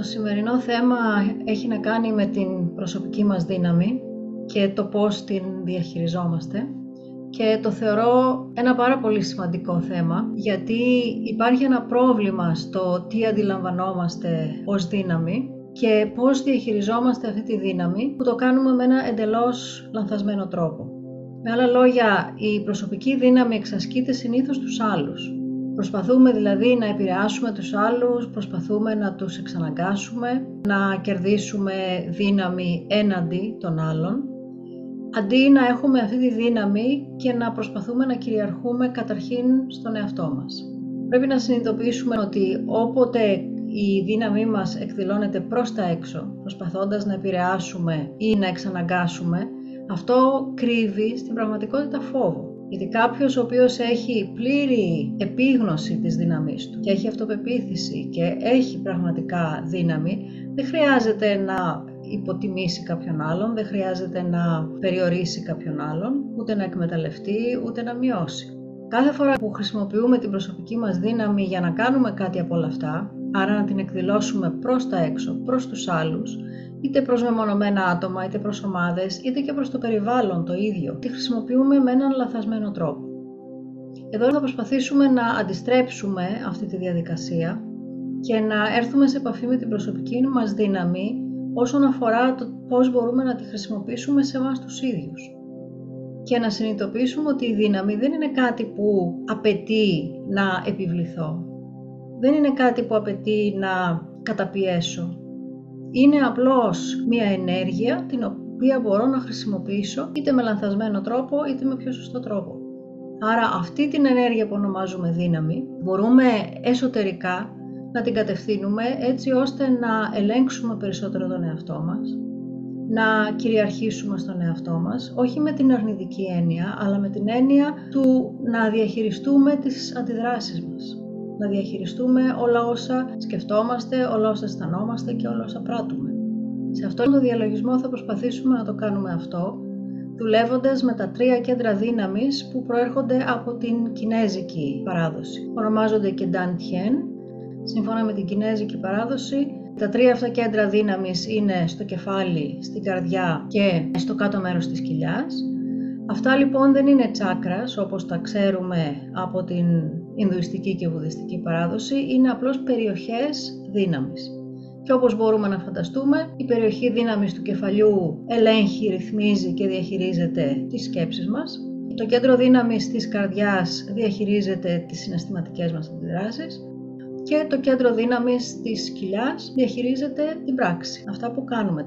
Το σημερινό θέμα έχει να κάνει με την προσωπική μας δύναμη και το πώς την διαχειριζόμαστε και το θεωρώ ένα πάρα πολύ σημαντικό θέμα γιατί υπάρχει ένα πρόβλημα στο τι αντιλαμβανόμαστε ως δύναμη και πώς διαχειριζόμαστε αυτή τη δύναμη που το κάνουμε με ένα εντελώς λανθασμένο τρόπο. Με άλλα λόγια, η προσωπική δύναμη εξασκείται συνήθως στους άλλους. Προσπαθούμε δηλαδή να επηρεάσουμε τους άλλους, προσπαθούμε να τους εξαναγκάσουμε, να κερδίσουμε δύναμη έναντι των άλλων, αντί να έχουμε αυτή τη δύναμη και να προσπαθούμε να κυριαρχούμε καταρχήν στον εαυτό μας. Πρέπει να συνειδητοποιήσουμε ότι όποτε η δύναμή μας εκδηλώνεται προς τα έξω, προσπαθώντας να επηρεάσουμε ή να εξαναγκάσουμε, αυτό κρύβει στην πραγματικότητα φόβο. Γιατί κάποιος ο οποίος έχει πλήρη επίγνωση της δύναμής του και έχει αυτοπεποίθηση και έχει πραγματικά δύναμη, δεν χρειάζεται να υποτιμήσει κάποιον άλλον, δεν χρειάζεται να περιορίσει κάποιον άλλον, ούτε να εκμεταλλευτεί, ούτε να μειώσει. Κάθε φορά που χρησιμοποιούμε την προσωπική μας δύναμη για να κάνουμε κάτι από όλα αυτά, άρα να την εκδηλώσουμε προς τα έξω, προς τους άλλους, είτε προς μεμονωμένα άτομα, είτε προς ομάδες, είτε και προς το περιβάλλον το ίδιο. Τη χρησιμοποιούμε με έναν λαθασμένο τρόπο. Εδώ θα προσπαθήσουμε να αντιστρέψουμε αυτή τη διαδικασία και να έρθουμε σε επαφή με την προσωπική μας δύναμη όσον αφορά το πώς μπορούμε να τη χρησιμοποιήσουμε σε εμάς τους ίδιους. Και να συνειδητοποιήσουμε ότι η δύναμη δεν είναι κάτι που απαιτεί να επιβληθώ. Δεν είναι κάτι που απαιτεί να καταπιέσω είναι απλώς μία ενέργεια την οποία μπορώ να χρησιμοποιήσω είτε με λανθασμένο τρόπο είτε με πιο σωστό τρόπο. Άρα αυτή την ενέργεια που ονομάζουμε δύναμη μπορούμε εσωτερικά να την κατευθύνουμε έτσι ώστε να ελέγξουμε περισσότερο τον εαυτό μας, να κυριαρχήσουμε στον εαυτό μας, όχι με την αρνητική έννοια, αλλά με την έννοια του να διαχειριστούμε τις αντιδράσεις μας να διαχειριστούμε όλα όσα σκεφτόμαστε, όλα όσα αισθανόμαστε και όλα όσα πράττουμε. Σε αυτόν τον διαλογισμό θα προσπαθήσουμε να το κάνουμε αυτό, δουλεύοντας με τα τρία κέντρα δύναμης που προέρχονται από την Κινέζικη παράδοση. Ονομάζονται και Dan Tien. Σύμφωνα με την Κινέζικη παράδοση, τα τρία αυτά κέντρα δύναμης είναι στο κεφάλι, στην καρδιά και στο κάτω μέρος της κοιλιάς. Αυτά λοιπόν δεν είναι τσάκρας όπως τα ξέρουμε από την Ινδουιστική και Βουδιστική παράδοση, είναι απλώς περιοχές δύναμης. Και όπως μπορούμε να φανταστούμε, η περιοχή δύναμης του κεφαλιού ελέγχει, ρυθμίζει και διαχειρίζεται τις σκέψεις μας. Το κέντρο δύναμης της καρδιάς διαχειρίζεται τις συναισθηματικές μας αντιδράσεις και το κέντρο δύναμης της κοιλιάς διαχειρίζεται την πράξη, αυτά που κάνουμε.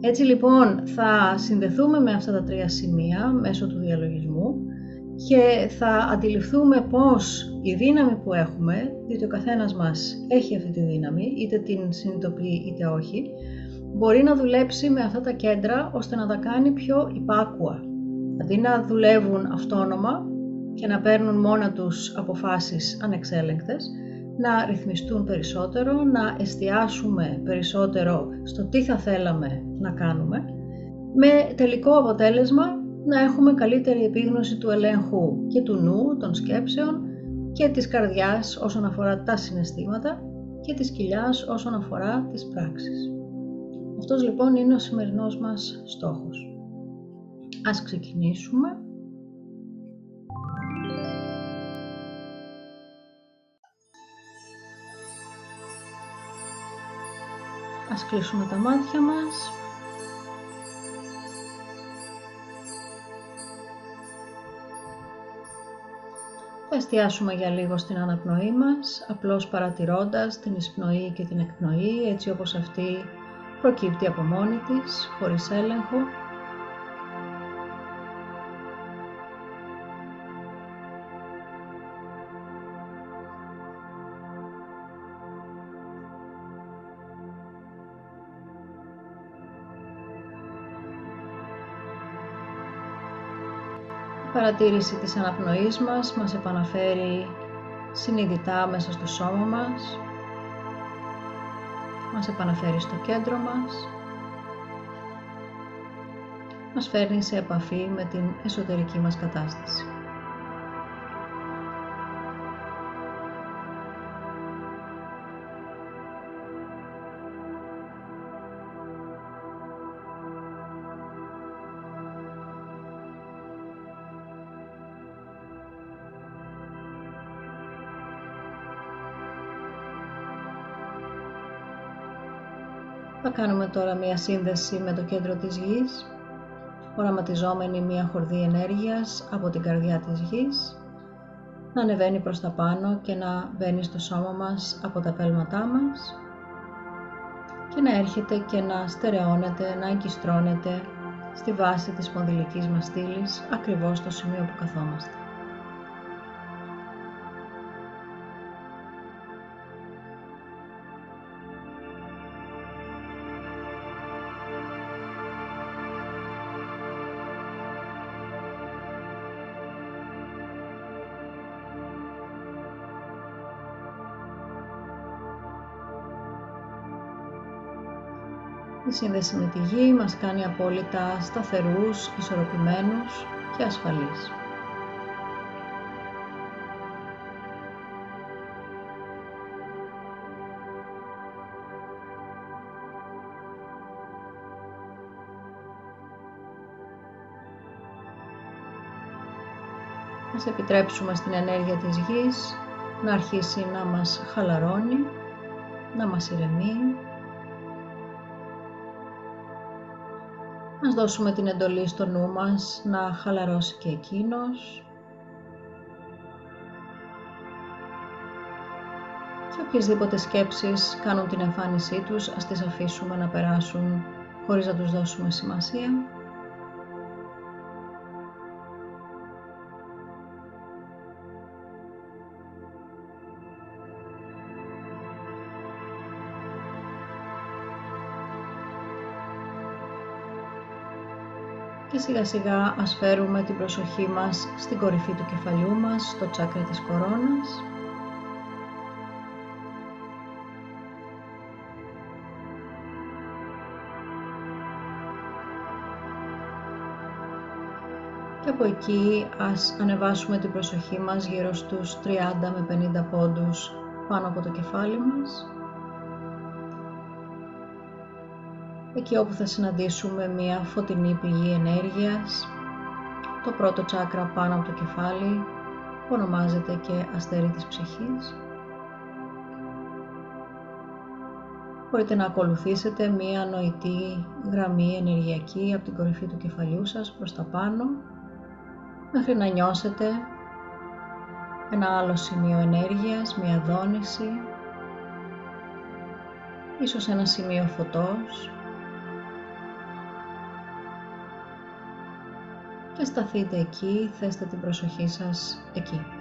Έτσι λοιπόν θα συνδεθούμε με αυτά τα τρία σημεία μέσω του διαλογισμού και θα αντιληφθούμε πώς η δύναμη που έχουμε, διότι ο καθένας μας έχει αυτή τη δύναμη, είτε την συνειδητοποιεί είτε όχι, μπορεί να δουλέψει με αυτά τα κέντρα ώστε να τα κάνει πιο υπάκουα. Αντί να δουλεύουν αυτόνομα και να παίρνουν μόνα τους αποφάσεις ανεξέλεγκτες, να ρυθμιστούν περισσότερο, να εστιάσουμε περισσότερο στο τι θα θέλαμε να κάνουμε, με τελικό αποτέλεσμα να έχουμε καλύτερη επίγνωση του ελέγχου και του νου, των σκέψεων και της καρδιάς όσον αφορά τα συναισθήματα και της κοιλιάς όσον αφορά τις πράξεις. Αυτός λοιπόν είναι ο σημερινός μας στόχος. Ας ξεκινήσουμε. Ας κλείσουμε τα μάτια μας. Θα εστιάσουμε για λίγο στην αναπνοή μας, απλώς παρατηρώντας την εισπνοή και την εκπνοή, έτσι όπως αυτή προκύπτει από μόνη της, χωρίς έλεγχο. Παρατήρηση της αναπνοής μας μας επαναφέρει συνειδητά μέσα στο σώμα μας, μας επαναφέρει στο κέντρο μας, μας φέρνει σε επαφή με την εσωτερική μας κατάσταση. Κάνουμε τώρα μία σύνδεση με το κέντρο της γης, οραματιζόμενη μία χορδή ενέργειας από την καρδιά της γης, να ανεβαίνει προς τα πάνω και να μπαίνει στο σώμα μας από τα πέλματά μας και να έρχεται και να στερεώνεται, να εγκιστρώνεται στη βάση της σπονδυλικής μας στήλης, ακριβώς στο σημείο που καθόμαστε. Σύνδεση με τη γη μας κάνει απόλυτα σταθερούς, ισορροπημένους και ασφαλείς. Ας επιτρέψουμε στην ενέργεια της γης να αρχίσει να μας χαλαρώνει, να μας ηρεμεί Ας δώσουμε την εντολή στο νου μας να χαλαρώσει και εκείνος. Και οποιασδήποτε σκέψεις κάνουν την εμφάνισή τους, ας τις αφήσουμε να περάσουν χωρίς να τους δώσουμε σημασία. Και σιγά σιγά ας φέρουμε την προσοχή μας στην κορυφή του κεφαλιού μας, στο τσάκρα της κορώνας. Και από εκεί ας ανεβάσουμε την προσοχή μας γύρω στους 30 με 50 πόντους πάνω από το κεφάλι μας. Εκεί όπου θα συναντήσουμε μία φωτεινή πηγή ενέργειας, το πρώτο τσάκρα πάνω από το κεφάλι, που ονομάζεται και αστέρι της ψυχής. Μπορείτε να ακολουθήσετε μία νοητή γραμμή ενεργειακή από την κορυφή του κεφαλιού σας προς τα πάνω, μέχρι να νιώσετε ένα άλλο σημείο ενέργειας, μία δόνηση, ίσως ένα σημείο φωτός και σταθείτε εκεί, θέστε την προσοχή σας εκεί.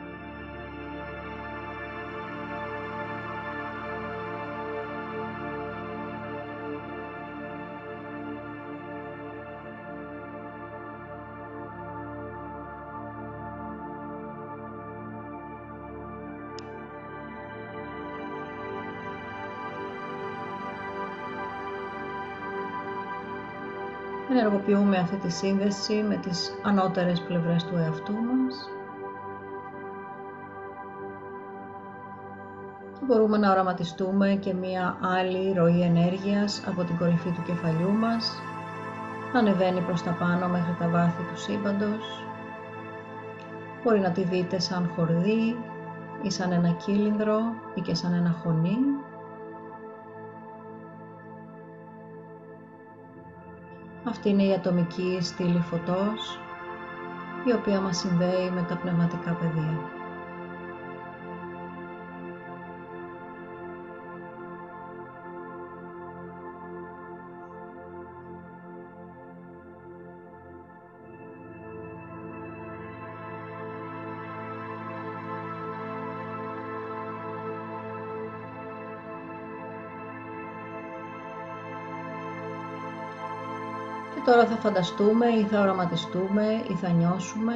Ενεργοποιούμε αυτή τη σύνδεση με τις ανώτερες πλευρές του εαυτού μας. Και μπορούμε να οραματιστούμε και μία άλλη ροή ενέργειας από την κορυφή του κεφαλιού μας, να ανεβαίνει προς τα πάνω μέχρι τα βάθη του σύμπαντος. Μπορεί να τη δείτε σαν χορδί ή σαν ένα κύλινδρο ή και σαν ένα χωνί Αυτή είναι η ατομική στήλη φωτός, η οποία μας συνδέει με τα πνευματικά πεδία. Τώρα θα φανταστούμε ή θα οραματιστούμε ή θα νιώσουμε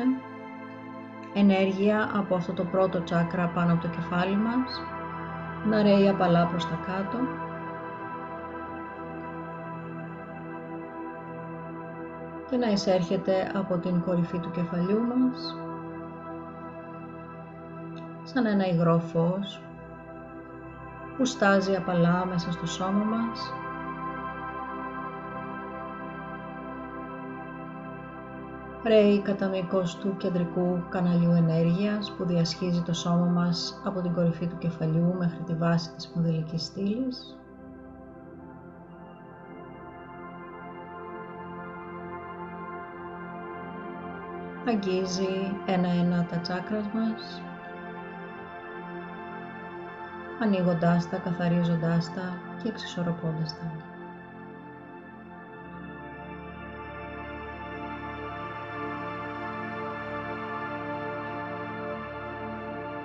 ενέργεια από αυτό το πρώτο τσάκρα πάνω από το κεφάλι μας να ρέει απαλά προς τα κάτω. Και να εισέρχεται από την κορυφή του κεφαλιού μας σαν ένα υγρό φως που στάζει απαλά μέσα στο σώμα μας ρέει κατά μήκος του κεντρικού καναλιού ενέργειας που διασχίζει το σώμα μας από την κορυφή του κεφαλιού μέχρι τη βάση της σπονδυλικής στήλης, Αγγίζει ένα-ένα τα τσάκρας μας, ανοίγοντάς τα, καθαρίζοντάς τα και εξισορροπώντας τα.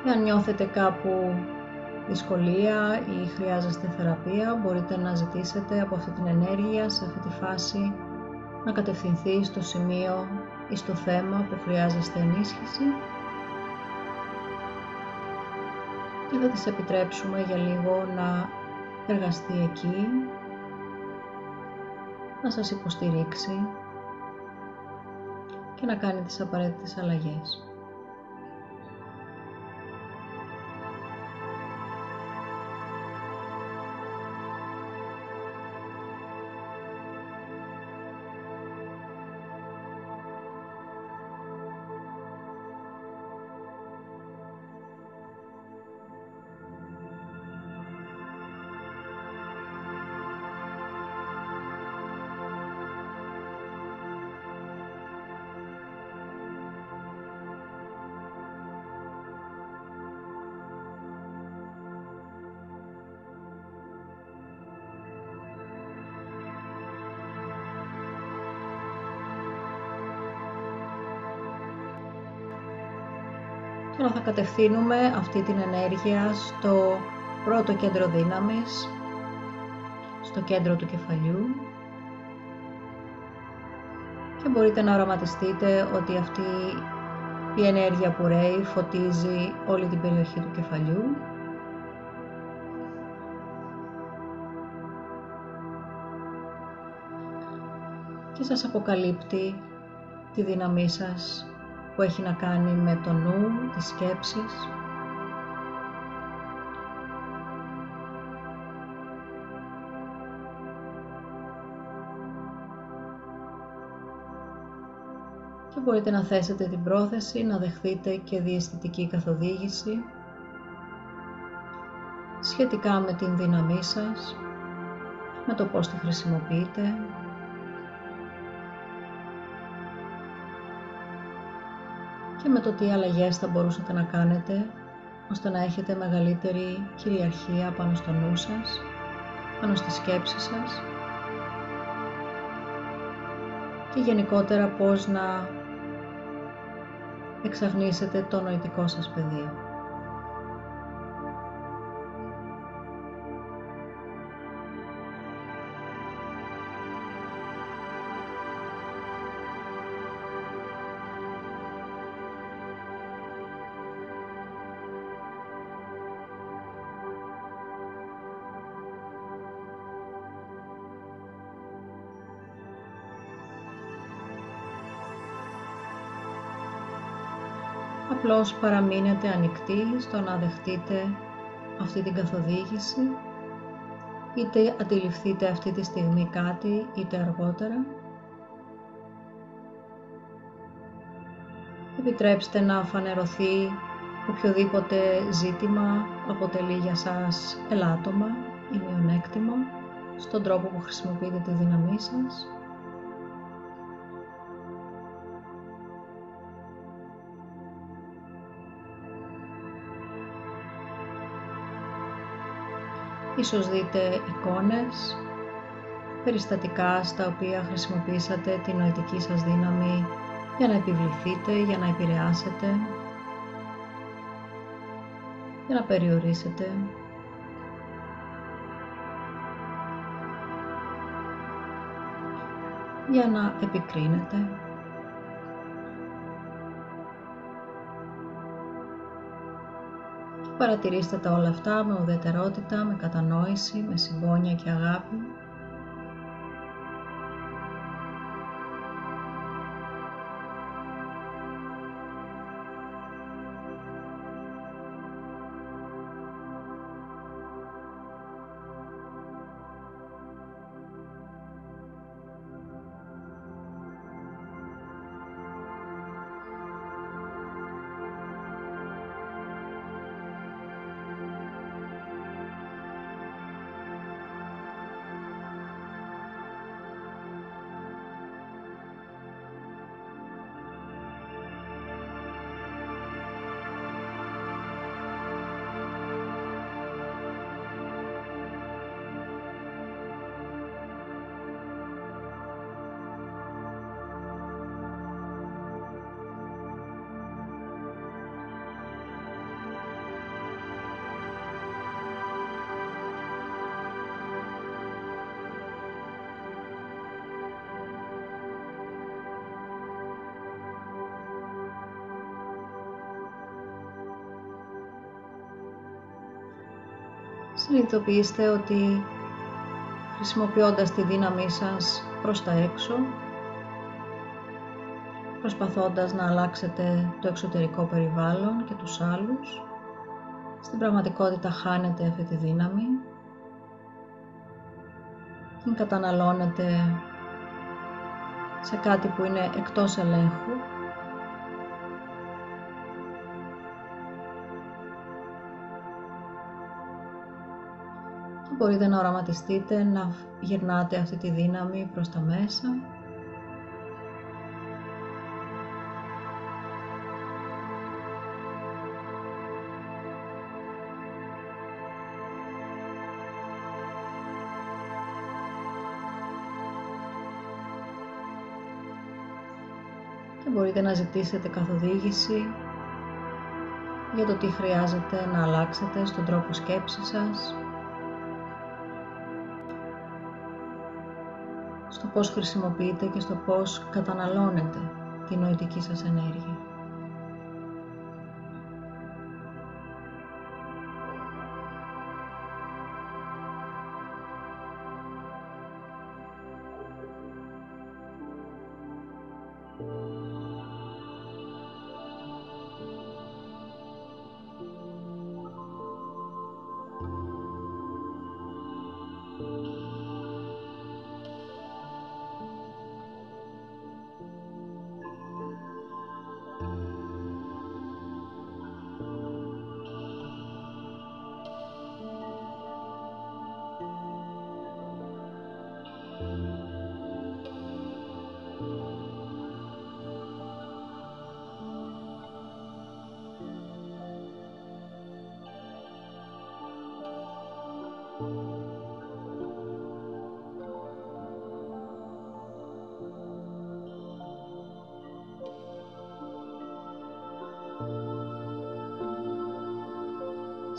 Αν νιώθετε κάπου δυσκολία ή χρειάζεστε θεραπεία, μπορείτε να ζητήσετε από αυτή την ενέργεια, σε αυτή τη φάση, να κατευθυνθεί στο σημείο ή στο θέμα που χρειάζεστε ενίσχυση και θα της επιτρέψουμε για λίγο να εργαστεί εκεί, να σας υποστηρίξει και να κάνει τις απαραίτητες αλλαγές. Θα κατευθύνουμε αυτή την ενέργεια στο πρώτο κέντρο δύναμης, στο κέντρο του κεφαλιού. Και μπορείτε να οραματιστείτε ότι αυτή η ενέργεια που ρέει φωτίζει όλη την περιοχή του κεφαλιού. Και σας αποκαλύπτει τη δύναμή σας που έχει να κάνει με το νου, τις σκέψεις. Και μπορείτε να θέσετε την πρόθεση να δεχθείτε και διαισθητική καθοδήγηση σχετικά με την δύναμή σας, με το πώς τη χρησιμοποιείτε, και με το τι αλλαγές θα μπορούσατε να κάνετε ώστε να έχετε μεγαλύτερη κυριαρχία πάνω στο νου σας, πάνω στη σκέψη σας και γενικότερα πώς να εξαγνίσετε το νοητικό σας πεδίο. Απλώς παραμείνετε ανοιχτοί στο να δεχτείτε αυτή την καθοδήγηση είτε αντιληφθείτε αυτή τη στιγμή κάτι είτε αργότερα. Επιτρέψτε να φανερωθεί οποιοδήποτε ζήτημα αποτελεί για σας ελάττωμα ή μειονέκτημα στον τρόπο που χρησιμοποιείτε τη δύναμή σας. Ίσως δείτε εικόνες, περιστατικά στα οποία χρησιμοποίησατε τη νοητική σας δύναμη για να επιβληθείτε, για να επηρεάσετε, για να περιορίσετε. για να επικρίνετε. Παρατηρήστε τα όλα αυτά με ουδετερότητα, με κατανόηση, με συμπόνια και αγάπη. Συνειδητοποιήστε ότι χρησιμοποιώντας τη δύναμή σας προς τα έξω, προσπαθώντας να αλλάξετε το εξωτερικό περιβάλλον και τους άλλους, στην πραγματικότητα χάνετε αυτή τη δύναμη, την καταναλώνετε σε κάτι που είναι εκτός ελέγχου μπορείτε να οραματιστείτε να γυρνάτε αυτή τη δύναμη προς τα μέσα. Και μπορείτε να ζητήσετε καθοδήγηση για το τι χρειάζεται να αλλάξετε στον τρόπο σκέψης σας, στο πώς χρησιμοποιείτε και στο πώς καταναλώνετε τη νοητική σας ενέργεια.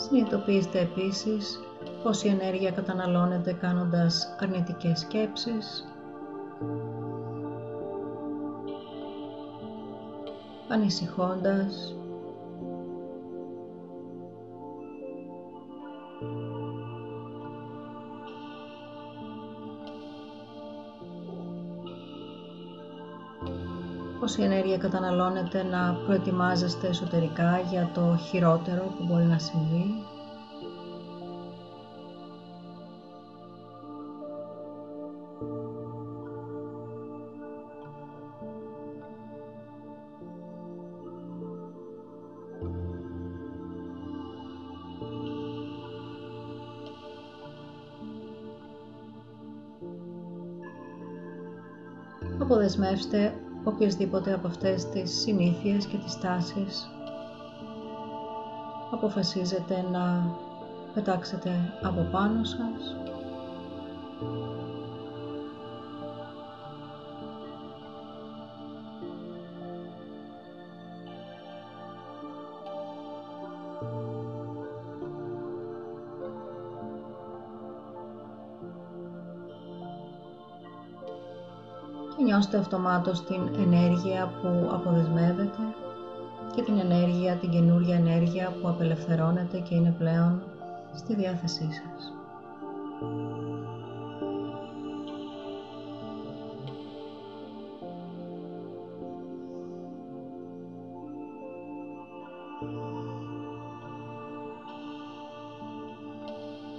Συνειδητοποιήστε επίσης πόση ενέργεια καταναλώνετε κάνοντας αρνητικές σκέψεις, ανησυχώντας, πόση ενέργεια καταναλώνετε να προετοιμάζεστε εσωτερικά για το χειρότερο που μπορεί να συμβεί. Αποδεσμεύστε οποιασδήποτε από αυτές τις συνήθειες και τις τάσεις αποφασίζετε να πετάξετε από πάνω σας νιώστε αυτομάτως την ενέργεια που αποδεσμεύεται και την ενέργεια, την καινούργια ενέργεια που απελευθερώνεται και είναι πλέον στη διάθεσή σας.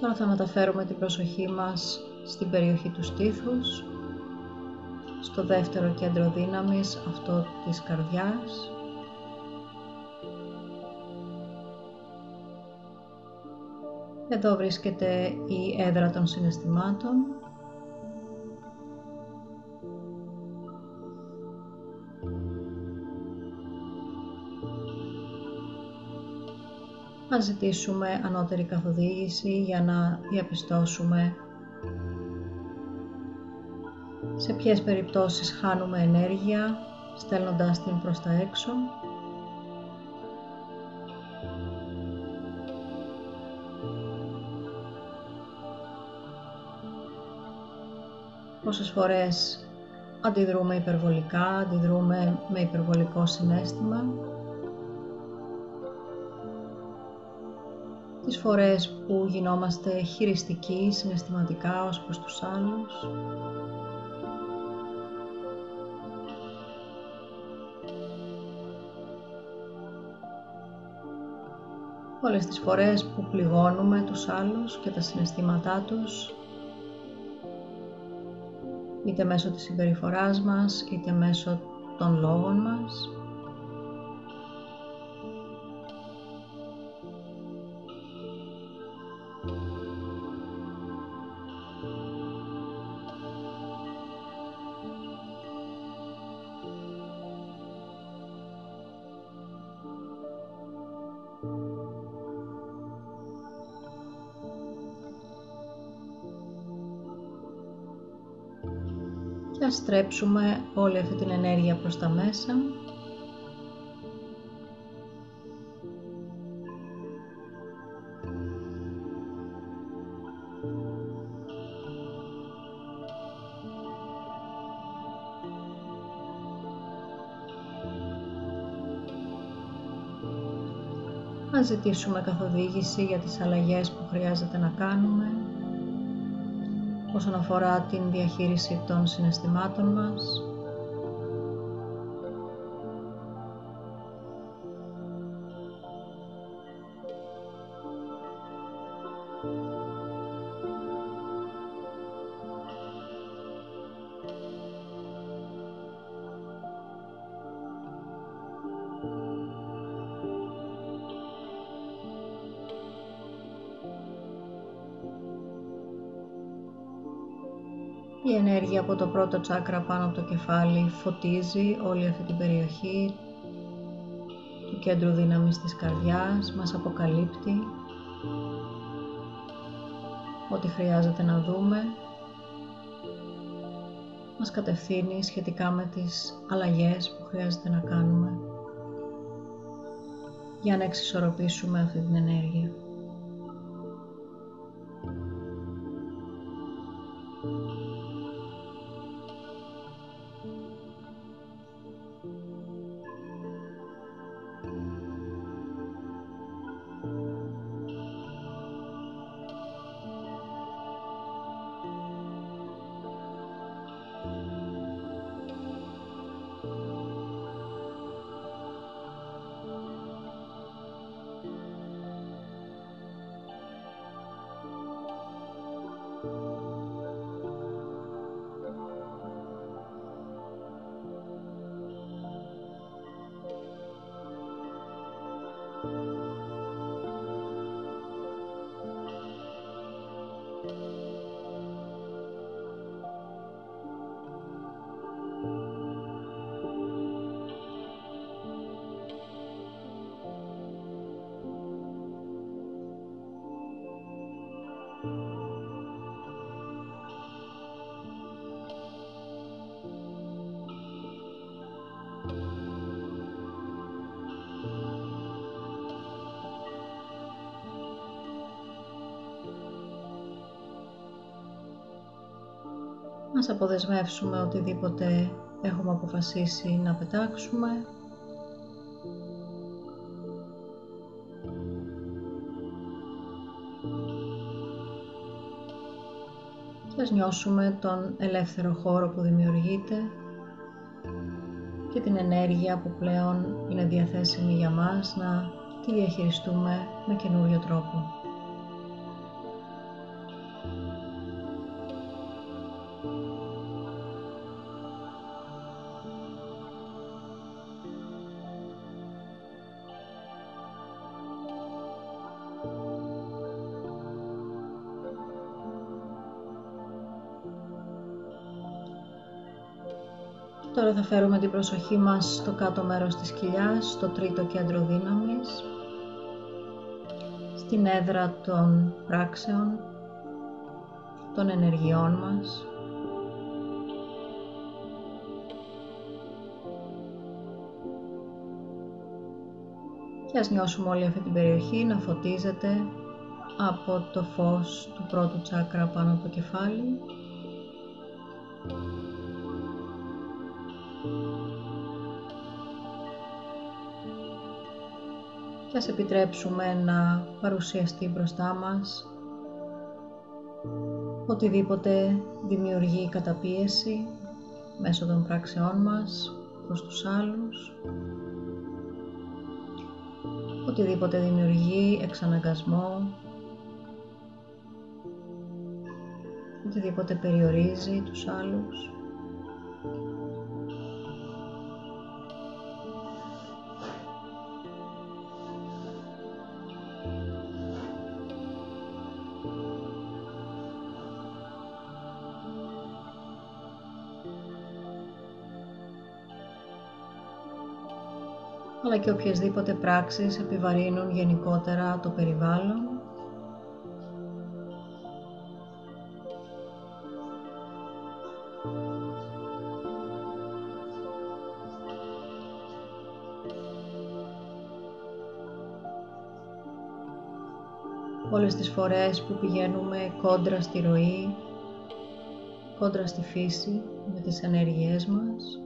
Τώρα θα μεταφέρουμε την προσοχή μας στην περιοχή του στήθους στο δεύτερο κέντρο δύναμης, αυτό της καρδιάς. Εδώ βρίσκεται η έδρα των συναισθημάτων. Να ζητήσουμε ανώτερη καθοδήγηση για να διαπιστώσουμε σε ποιες περιπτώσεις χάνουμε ενέργεια στέλνοντας την προς τα έξω; Πόσες φορές αντιδρούμε υπερβολικά, αντιδρούμε με υπερβολικό συνέστημα; Τις φορές που γινόμαστε χειριστικοί συναισθηματικά ως προς τους άλλους; Όλες τις φορές που πληγώνουμε τους άλλους και τα συναισθήματά τους είτε μέσω της συμπεριφοράς μας, είτε μέσω των λόγων μας. Στρέψουμε όλη αυτή την ενέργεια προς τα μέσα. Ας ζητήσουμε καθοδήγηση για τις αλλαγές που χρειάζεται να κάνουμε όσον αφορά την διαχείριση των συναισθημάτων μας. Ενέργεια από το πρώτο τσάκρα πάνω από το κεφάλι φωτίζει όλη αυτή την περιοχή του κέντρου δύναμης της καρδιάς, μας αποκαλύπτει ό,τι χρειάζεται να δούμε, μας κατευθύνει σχετικά με τις αλλαγές που χρειάζεται να κάνουμε για να εξισορροπήσουμε αυτή την ενέργεια. Ας αποδεσμεύσουμε οτιδήποτε έχουμε αποφασίσει να πετάξουμε. Και ας νιώσουμε τον ελεύθερο χώρο που δημιουργείται και την ενέργεια που πλέον είναι διαθέσιμη για μας να τη διαχειριστούμε με καινούριο τρόπο. Φέρουμε την προσοχή μας στο κάτω μέρος της κοιλιάς, στο τρίτο κέντρο δύναμης, στην έδρα των πράξεων, των ενεργειών μας. Και ας νιώσουμε όλη αυτή την περιοχή να φωτίζεται από το φως του πρώτου τσάκρα πάνω από το κεφάλι και ας επιτρέψουμε να παρουσιαστεί μπροστά μας. Οτιδήποτε δημιουργεί καταπίεση μέσω των πράξεών μας προς τους άλλους. Οτιδήποτε δημιουργεί εξαναγκασμό. Οτιδήποτε περιορίζει τους άλλους αλλά και οποιασδήποτε πράξεις επιβαρύνουν γενικότερα το περιβάλλον όλες τις φορές που πηγαίνουμε κόντρα στη ροή, κόντρα στη φύση με τις ενέργειές μας.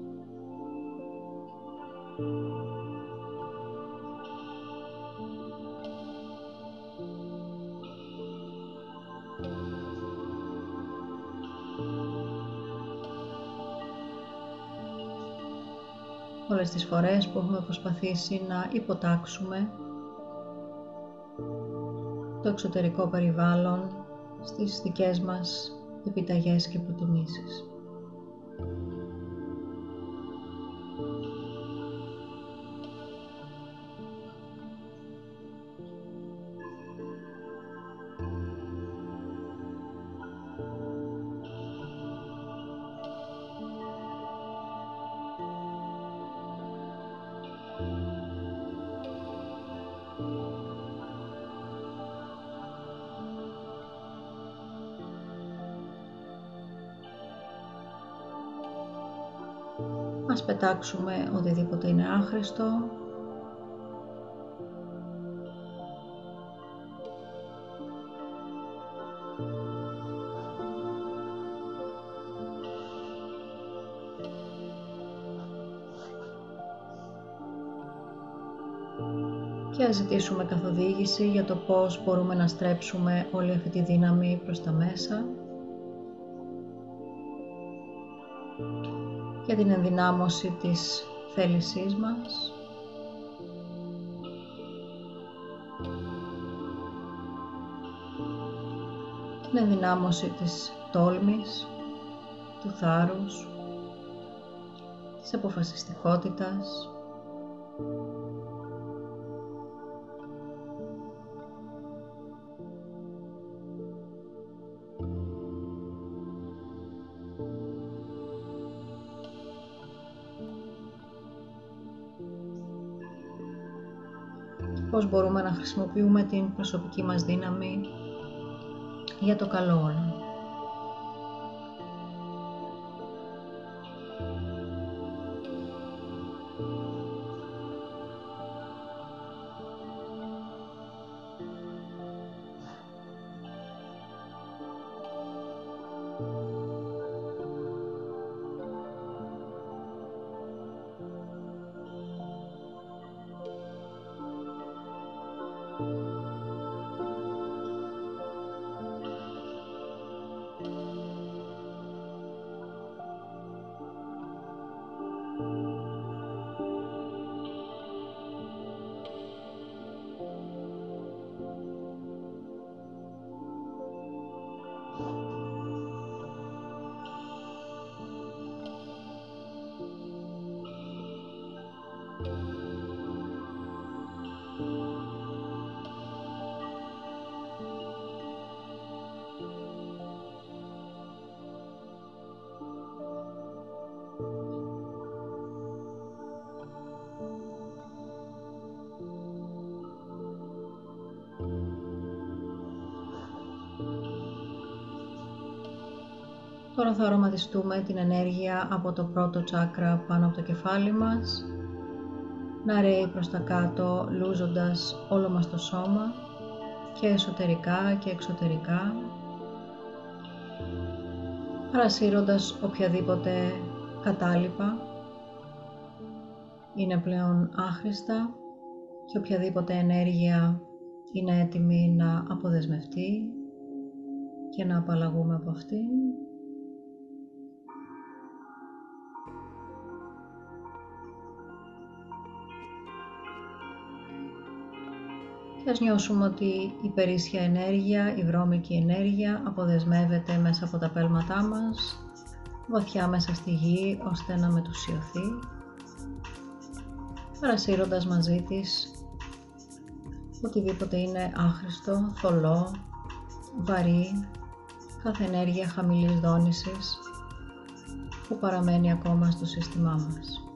Όλες τις φορές που έχουμε προσπαθήσει να υποτάξουμε το εξωτερικό περιβάλλον στις δικές μας επιταγές και προτιμήσεις. Ας πετάξουμε οτιδήποτε είναι άχρηστο. Και ας ζητήσουμε καθοδήγηση για το πώς μπορούμε να στρέψουμε όλη αυτή τη δύναμη προς τα μέσα. Για την ενδυνάμωση της θέλησής μας. Την ενδυνάμωση της τόλμης, του θάρρους, της αποφασιστικότητας, πώς μπορούμε να χρησιμοποιούμε την προσωπική μας δύναμη για το καλό όλων. Τώρα θα αρωματιστούμε την ενέργεια από το πρώτο τσάκρα πάνω από το κεφάλι μας. Να ρέει προς τα κάτω λούζοντας όλο μας το σώμα και εσωτερικά και εξωτερικά. Παρασύροντας οποιαδήποτε κατάλοιπα. Είναι πλέον άχρηστα και οποιαδήποτε ενέργεια είναι έτοιμη να αποδεσμευτεί και να απαλλαγούμε από αυτήν. Και ας νιώσουμε ότι η περίσσια ενέργεια, η βρώμικη ενέργεια αποδεσμεύεται μέσα από τα πέλματά μας, βαθιά μέσα στη γη ώστε να μετουσιωθεί, παρασύροντας μαζί της οτιδήποτε είναι άχρηστο, θολό, βαρύ, κάθε ενέργεια χαμηλής δόνησης που παραμένει ακόμα στο σύστημά μας.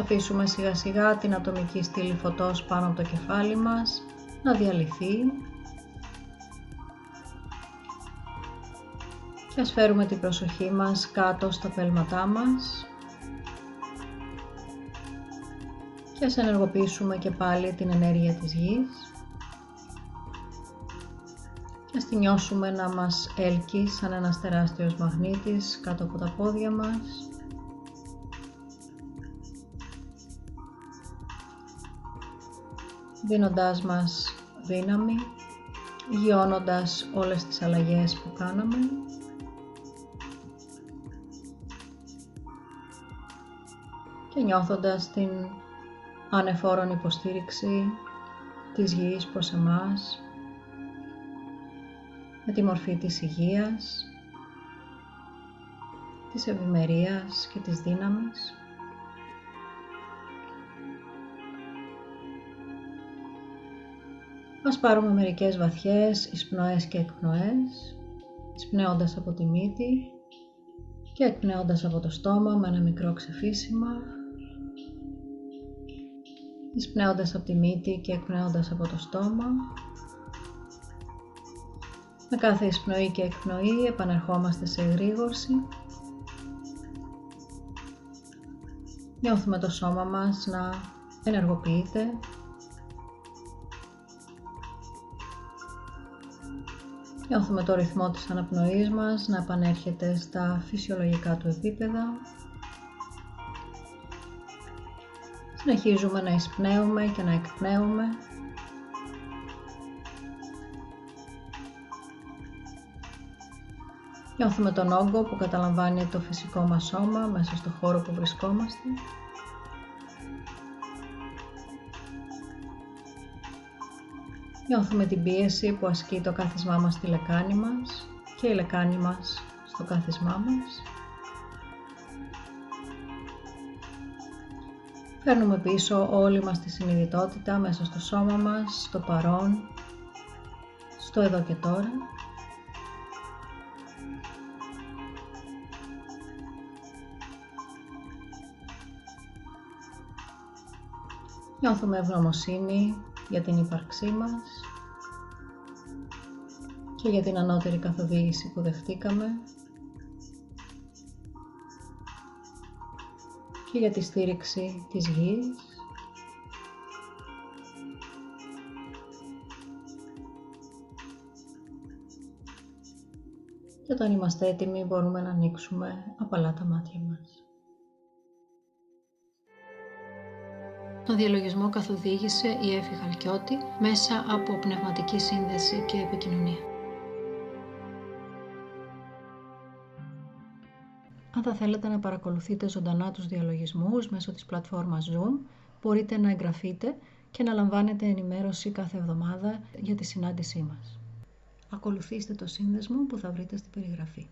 Αφήσουμε σιγά σιγά την ατομική στήλη φωτός πάνω από το κεφάλι μας να διαλυθεί. Και ας φέρουμε την προσοχή μας κάτω στα πέλματά μας. Και ας ενεργοποιήσουμε και πάλι την ενέργεια της γης. Και ας τη νιώσουμε να μας έλκει σαν ένας τεράστιος μαγνήτης κάτω από τα πόδια μας δίνοντάς μας δύναμη, γιώνοντας όλες τις αλλαγές που κάναμε. Και νιώθοντας την ανεφόρον υποστήριξη της γης προς εμάς, με τη μορφή της υγείας, της ευημερίας και της δύναμης. Ας πάρουμε μερικές βαθιές εισπνοές και εκπνοές, εισπνέοντας από τη μύτη και εκπνέοντας από το στόμα με ένα μικρό ξεφύσιμα. Εισπνέοντας από τη μύτη και εκπνέοντας από το στόμα. Με κάθε εισπνοή και εκπνοή επανερχόμαστε σε εγρήγορση. Νιώθουμε το σώμα μας να ενεργοποιείται Νιώθουμε το ρυθμό της αναπνοής μας να επανέρχεται στα φυσιολογικά του επίπεδα. Συνεχίζουμε να εισπνέουμε και να εκπνέουμε. Νιώθουμε τον όγκο που καταλαμβάνει το φυσικό μας σώμα μέσα στο χώρο που βρισκόμαστε. Νιώθουμε την πίεση που ασκεί το κάθισμά μας στη λεκάνη μας και η λεκάνη μας στο κάθισμά μας. Φέρνουμε πίσω όλη μας τη συνειδητότητα μέσα στο σώμα μας, στο παρόν, στο εδώ και τώρα. Νιώθουμε ευγνωμοσύνη για την ύπαρξή μας και για την ανώτερη καθοδήγηση που δεχτήκαμε και για τη στήριξη της γης και όταν είμαστε έτοιμοι μπορούμε να ανοίξουμε απαλά τα μάτια μας. Τον διαλογισμό καθοδήγησε η Εύη Χαλκιώτη μέσα από πνευματική σύνδεση και επικοινωνία. Αν θα θέλετε να παρακολουθείτε ζωντανά τους διαλογισμούς μέσω της πλατφόρμας Zoom, μπορείτε να εγγραφείτε και να λαμβάνετε ενημέρωση κάθε εβδομάδα για τη συνάντησή μας. Ακολουθήστε το σύνδεσμο που θα βρείτε στην περιγραφή.